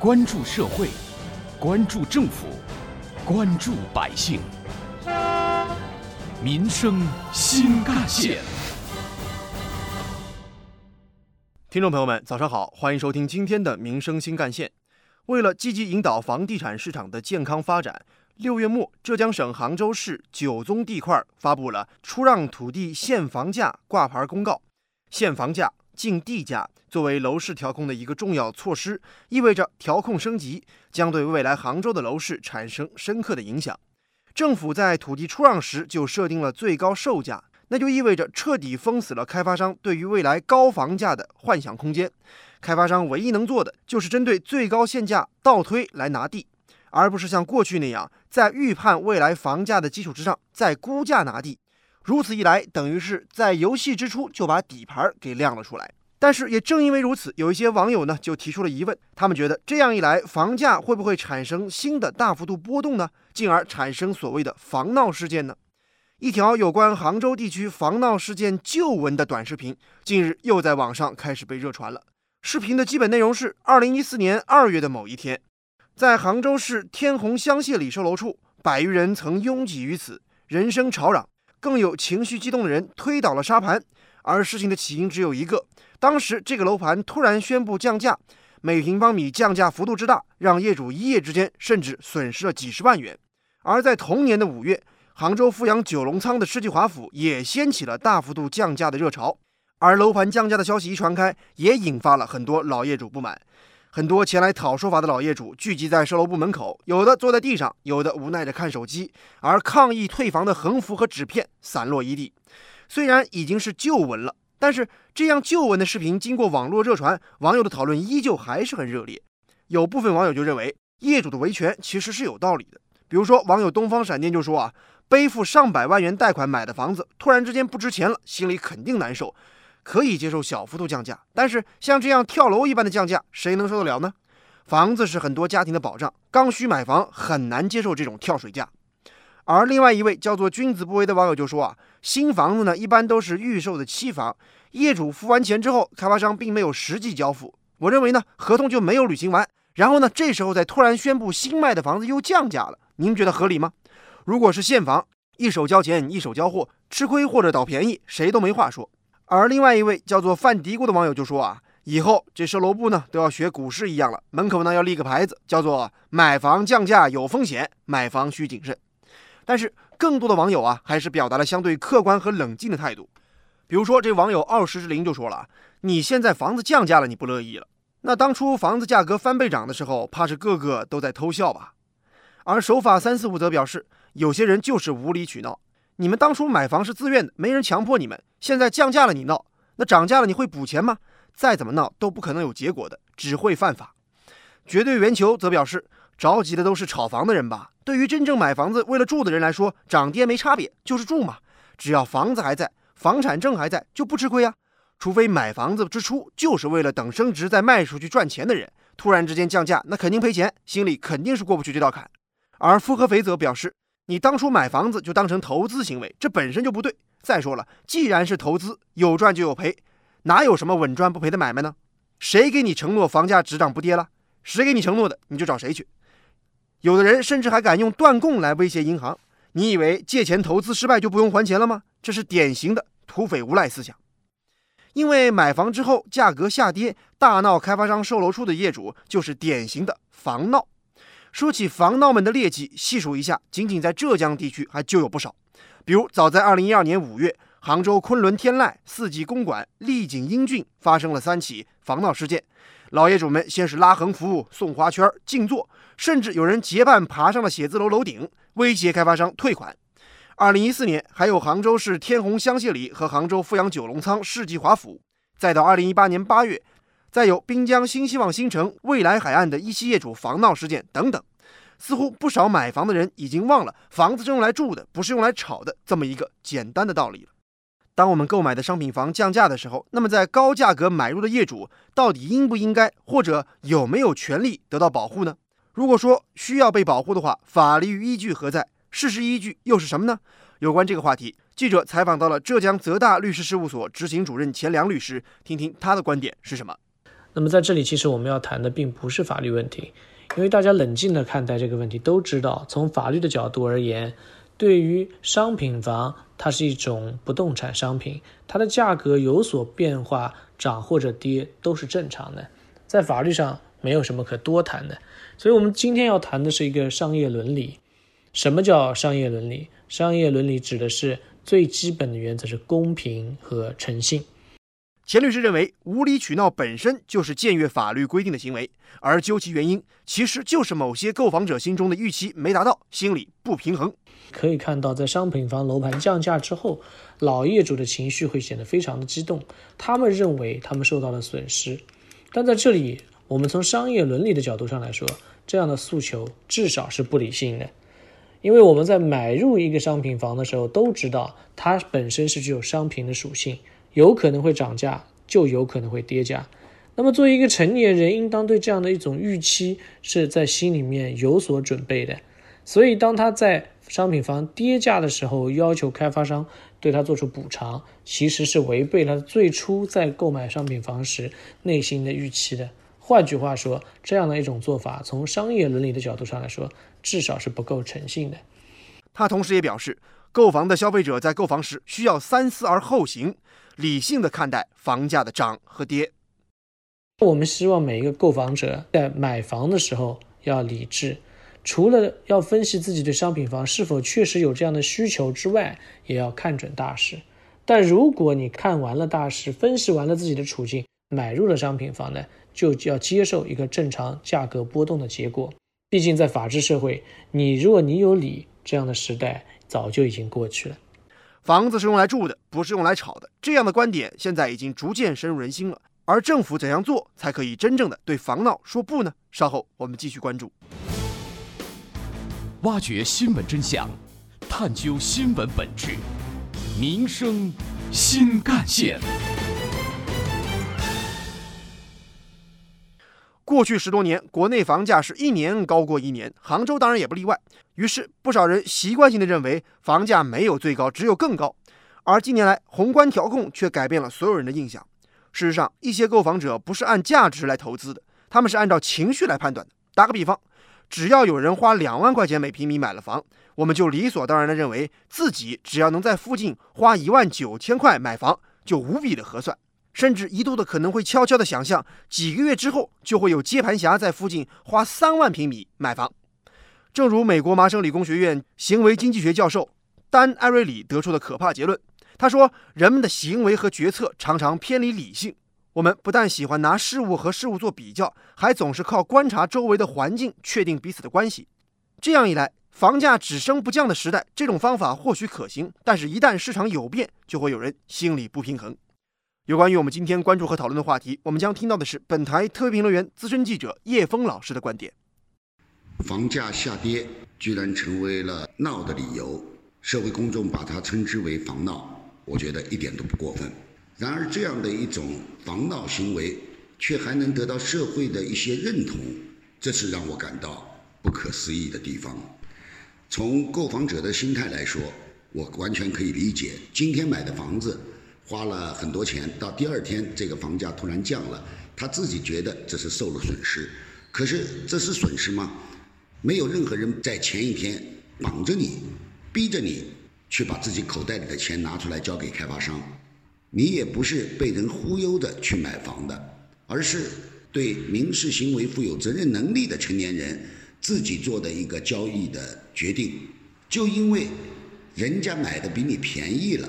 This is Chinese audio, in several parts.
关注社会，关注政府，关注百姓，民生新干线。听众朋友们，早上好，欢迎收听今天的《民生新干线》。为了积极引导房地产市场的健康发展，六月末，浙江省杭州市九宗地块发布了出让土地限房价挂牌公告。限房价。净地价作为楼市调控的一个重要措施，意味着调控升级将对未来杭州的楼市产生深刻的影响。政府在土地出让时就设定了最高售价，那就意味着彻底封死了开发商对于未来高房价的幻想空间。开发商唯一能做的就是针对最高限价倒推来拿地，而不是像过去那样在预判未来房价的基础之上再估价拿地。如此一来，等于是在游戏之初就把底牌给亮了出来。但是也正因为如此，有一些网友呢就提出了疑问，他们觉得这样一来，房价会不会产生新的大幅度波动呢？进而产生所谓的房闹事件呢？一条有关杭州地区房闹事件旧闻的短视频，近日又在网上开始被热传了。视频的基本内容是：二零一四年二月的某一天，在杭州市天虹香榭里售楼处，百余人曾拥挤于此，人声吵嚷。更有情绪激动的人推倒了沙盘，而事情的起因只有一个：当时这个楼盘突然宣布降价，每平方米降价幅度之大，让业主一夜之间甚至损失了几十万元。而在同年的五月，杭州富阳九龙仓的世纪华府也掀起了大幅度降价的热潮，而楼盘降价的消息一传开，也引发了很多老业主不满。很多前来讨说法的老业主聚集在售楼部门口，有的坐在地上，有的无奈地看手机，而抗议退房的横幅和纸片散落一地。虽然已经是旧闻了，但是这样旧闻的视频经过网络热传，网友的讨论依旧还是很热烈。有部分网友就认为，业主的维权其实是有道理的。比如说，网友东方闪电就说啊，背负上百万元贷款买的房子，突然之间不值钱了，心里肯定难受。可以接受小幅度降价，但是像这样跳楼一般的降价，谁能受得了呢？房子是很多家庭的保障，刚需买房很难接受这种跳水价。而另外一位叫做君子不为的网友就说啊，新房子呢一般都是预售的期房，业主付完钱之后，开发商并没有实际交付，我认为呢合同就没有履行完，然后呢这时候再突然宣布新卖的房子又降价了，您觉得合理吗？如果是现房，一手交钱一手交货，吃亏或者倒便宜，谁都没话说。而另外一位叫做犯嘀咕的网友就说啊，以后这售楼部呢都要学股市一样了，门口呢要立个牌子，叫做买房降价有风险，买房需谨慎。但是更多的网友啊，还是表达了相对客观和冷静的态度。比如说这网友二十之灵就说了，你现在房子降价了，你不乐意了？那当初房子价格翻倍涨的时候，怕是个个都在偷笑吧？而守法三四五则表示，有些人就是无理取闹。你们当初买房是自愿的，没人强迫你们。现在降价了，你闹，那涨价了你会补钱吗？再怎么闹都不可能有结果的，只会犯法。绝对圆球则表示，着急的都是炒房的人吧？对于真正买房子为了住的人来说，涨跌没差别，就是住嘛。只要房子还在，房产证还在，就不吃亏啊。除非买房子之初就是为了等升值再卖出去赚钱的人，突然之间降价，那肯定赔钱，心里肯定是过不去这道坎。而复合肥则表示。你当初买房子就当成投资行为，这本身就不对。再说了，既然是投资，有赚就有赔，哪有什么稳赚不赔的买卖呢？谁给你承诺房价只涨不跌了？谁给你承诺的，你就找谁去。有的人甚至还敢用断供来威胁银行。你以为借钱投资失败就不用还钱了吗？这是典型的土匪无赖思想。因为买房之后价格下跌，大闹开发商售楼处的业主就是典型的房闹。说起房闹们的劣迹，细数一下，仅仅在浙江地区还就有不少。比如，早在2012年5月，杭州昆仑天籁、四季公馆、丽景英俊发生了三起房闹事件。老业主们先是拉横幅、送花圈、静坐，甚至有人结伴爬上了写字楼楼顶，威胁开发商退款。2014年，还有杭州市天虹香榭里和杭州富阳九龙仓世纪华府。再到2018年8月。再有滨江新希望新城、未来海岸的一期业主房闹事件等等，似乎不少买房的人已经忘了房子是用来住的，不是用来炒的这么一个简单的道理了。当我们购买的商品房降价的时候，那么在高价格买入的业主到底应不应该或者有没有权利得到保护呢？如果说需要被保护的话，法律依据何在？事实依据又是什么呢？有关这个话题，记者采访到了浙江泽大律师事务所执行主任钱良律师，听听他的观点是什么。那么在这里，其实我们要谈的并不是法律问题，因为大家冷静的看待这个问题，都知道从法律的角度而言，对于商品房，它是一种不动产商品，它的价格有所变化，涨或者跌都是正常的，在法律上没有什么可多谈的。所以，我们今天要谈的是一个商业伦理。什么叫商业伦理？商业伦理指的是最基本的原则是公平和诚信。钱律师认为，无理取闹本身就是僭越法律规定的行为，而究其原因，其实就是某些购房者心中的预期没达到，心理不平衡。可以看到，在商品房楼盘降价之后，老业主的情绪会显得非常的激动，他们认为他们受到了损失。但在这里，我们从商业伦理的角度上来说，这样的诉求至少是不理性的，因为我们在买入一个商品房的时候，都知道它本身是具有商品的属性。有可能会涨价，就有可能会跌价。那么，作为一个成年人，应当对这样的一种预期是在心里面有所准备的。所以，当他在商品房跌价的时候，要求开发商对他做出补偿，其实是违背了最初在购买商品房时内心的预期的。换句话说，这样的一种做法，从商业伦理的角度上来说，至少是不够诚信的。他同时也表示，购房的消费者在购房时需要三思而后行。理性的看待房价的涨和跌。我们希望每一个购房者在买房的时候要理智，除了要分析自己对商品房是否确实有这样的需求之外，也要看准大势。但如果你看完了大势，分析完了自己的处境，买入了商品房呢，就要接受一个正常价格波动的结果。毕竟在法治社会，你若你有理，这样的时代早就已经过去了。房子是用来住的，不是用来炒的。这样的观点现在已经逐渐深入人心了。而政府怎样做才可以真正的对房闹说不呢？稍后我们继续关注。挖掘新闻真相，探究新闻本质，民生新干线。过去十多年，国内房价是一年高过一年，杭州当然也不例外。于是，不少人习惯性的认为房价没有最高，只有更高。而近年来，宏观调控却改变了所有人的印象。事实上，一些购房者不是按价值来投资的，他们是按照情绪来判断的。打个比方，只要有人花两万块钱每平米买了房，我们就理所当然的认为自己只要能在附近花一万九千块买房，就无比的合算。甚至一度的可能会悄悄的想象，几个月之后就会有接盘侠在附近花三万平米买房。正如美国麻省理工学院行为经济学教授丹·艾瑞里得出的可怕结论，他说：“人们的行为和决策常常偏离理性。我们不但喜欢拿事物和事物做比较，还总是靠观察周围的环境确定彼此的关系。这样一来，房价只升不降的时代，这种方法或许可行，但是，一旦市场有变，就会有人心理不平衡。”有关于我们今天关注和讨论的话题，我们将听到的是本台特约评论员、资深记者叶峰老师的观点。房价下跌居然成为了闹的理由，社会公众把它称之为“房闹”，我觉得一点都不过分。然而，这样的一种房闹行为却还能得到社会的一些认同，这是让我感到不可思议的地方。从购房者的心态来说，我完全可以理解，今天买的房子。花了很多钱，到第二天这个房价突然降了，他自己觉得这是受了损失。可是这是损失吗？没有任何人在前一天绑着你，逼着你去把自己口袋里的钱拿出来交给开发商，你也不是被人忽悠的去买房的，而是对民事行为负有责任能力的成年人自己做的一个交易的决定。就因为人家买的比你便宜了。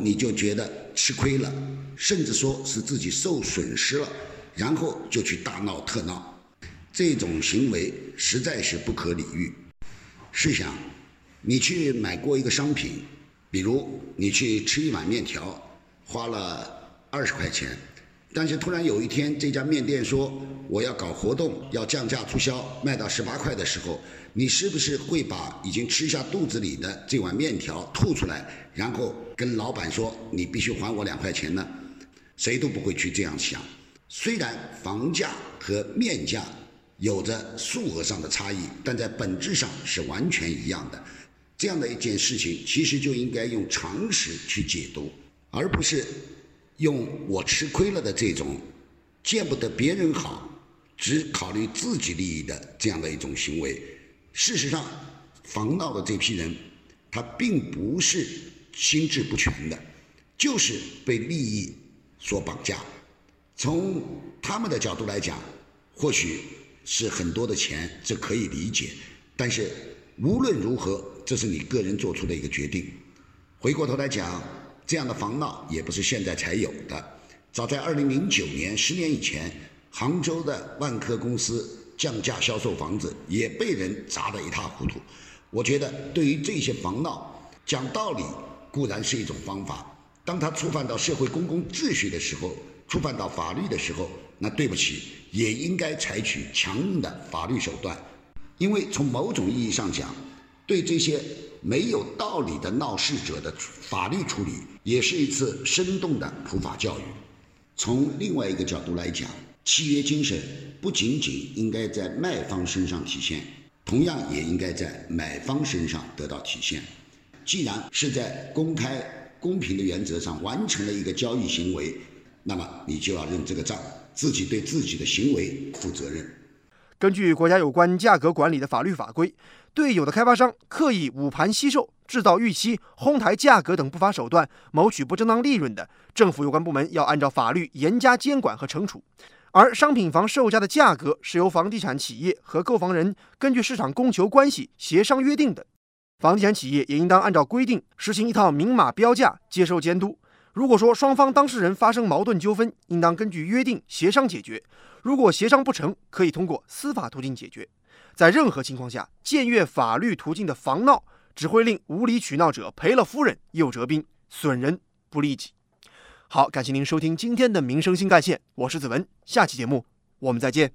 你就觉得吃亏了，甚至说是自己受损失了，然后就去大闹特闹，这种行为实在是不可理喻。试想，你去买过一个商品，比如你去吃一碗面条，花了二十块钱，但是突然有一天这家面店说我要搞活动，要降价促销，卖到十八块的时候。你是不是会把已经吃下肚子里的这碗面条吐出来，然后跟老板说你必须还我两块钱呢？谁都不会去这样想。虽然房价和面价有着数额上的差异，但在本质上是完全一样的。这样的一件事情，其实就应该用常识去解读，而不是用我吃亏了的这种见不得别人好，只考虑自己利益的这样的一种行为。事实上，防闹的这批人，他并不是心智不全的，就是被利益所绑架。从他们的角度来讲，或许是很多的钱，这可以理解。但是无论如何，这是你个人做出的一个决定。回过头来讲，这样的防闹也不是现在才有的。早在二零零九年，十年以前，杭州的万科公司降价销售房子，也被人砸得一塌糊涂。我觉得，对于这些防闹，讲道理固然是一种方法，当他触犯到社会公共秩序的时候，触犯到法律的时候，那对不起，也应该采取强硬的法律手段。因为从某种意义上讲，对这些没有道理的闹事者的法律处理，也是一次生动的普法教育。从另外一个角度来讲，契约精神不仅仅应该在卖方身上体现，同样也应该在买方身上得到体现。既然是在公开公平的原则上完成了一个交易行为，那么你就要认这个账，自己对自己的行为负责任。根据国家有关价格管理的法律法规，对有的开发商刻意捂盘惜售、制造预期、哄抬价格等不法手段谋取不正当利润的，政府有关部门要按照法律严加监管和惩处。而商品房售价的价格是由房地产企业和购房人根据市场供求关系协商约定的，房地产企业也应当按照规定实行一套明码标价，接受监督。如果说双方当事人发生矛盾纠纷，应当根据约定协商解决。如果协商不成，可以通过司法途径解决。在任何情况下，僭越法律途径的防闹，只会令无理取闹者赔了夫人又折兵，损人不利己。好，感谢您收听今天的民生新干线，我是子文，下期节目我们再见。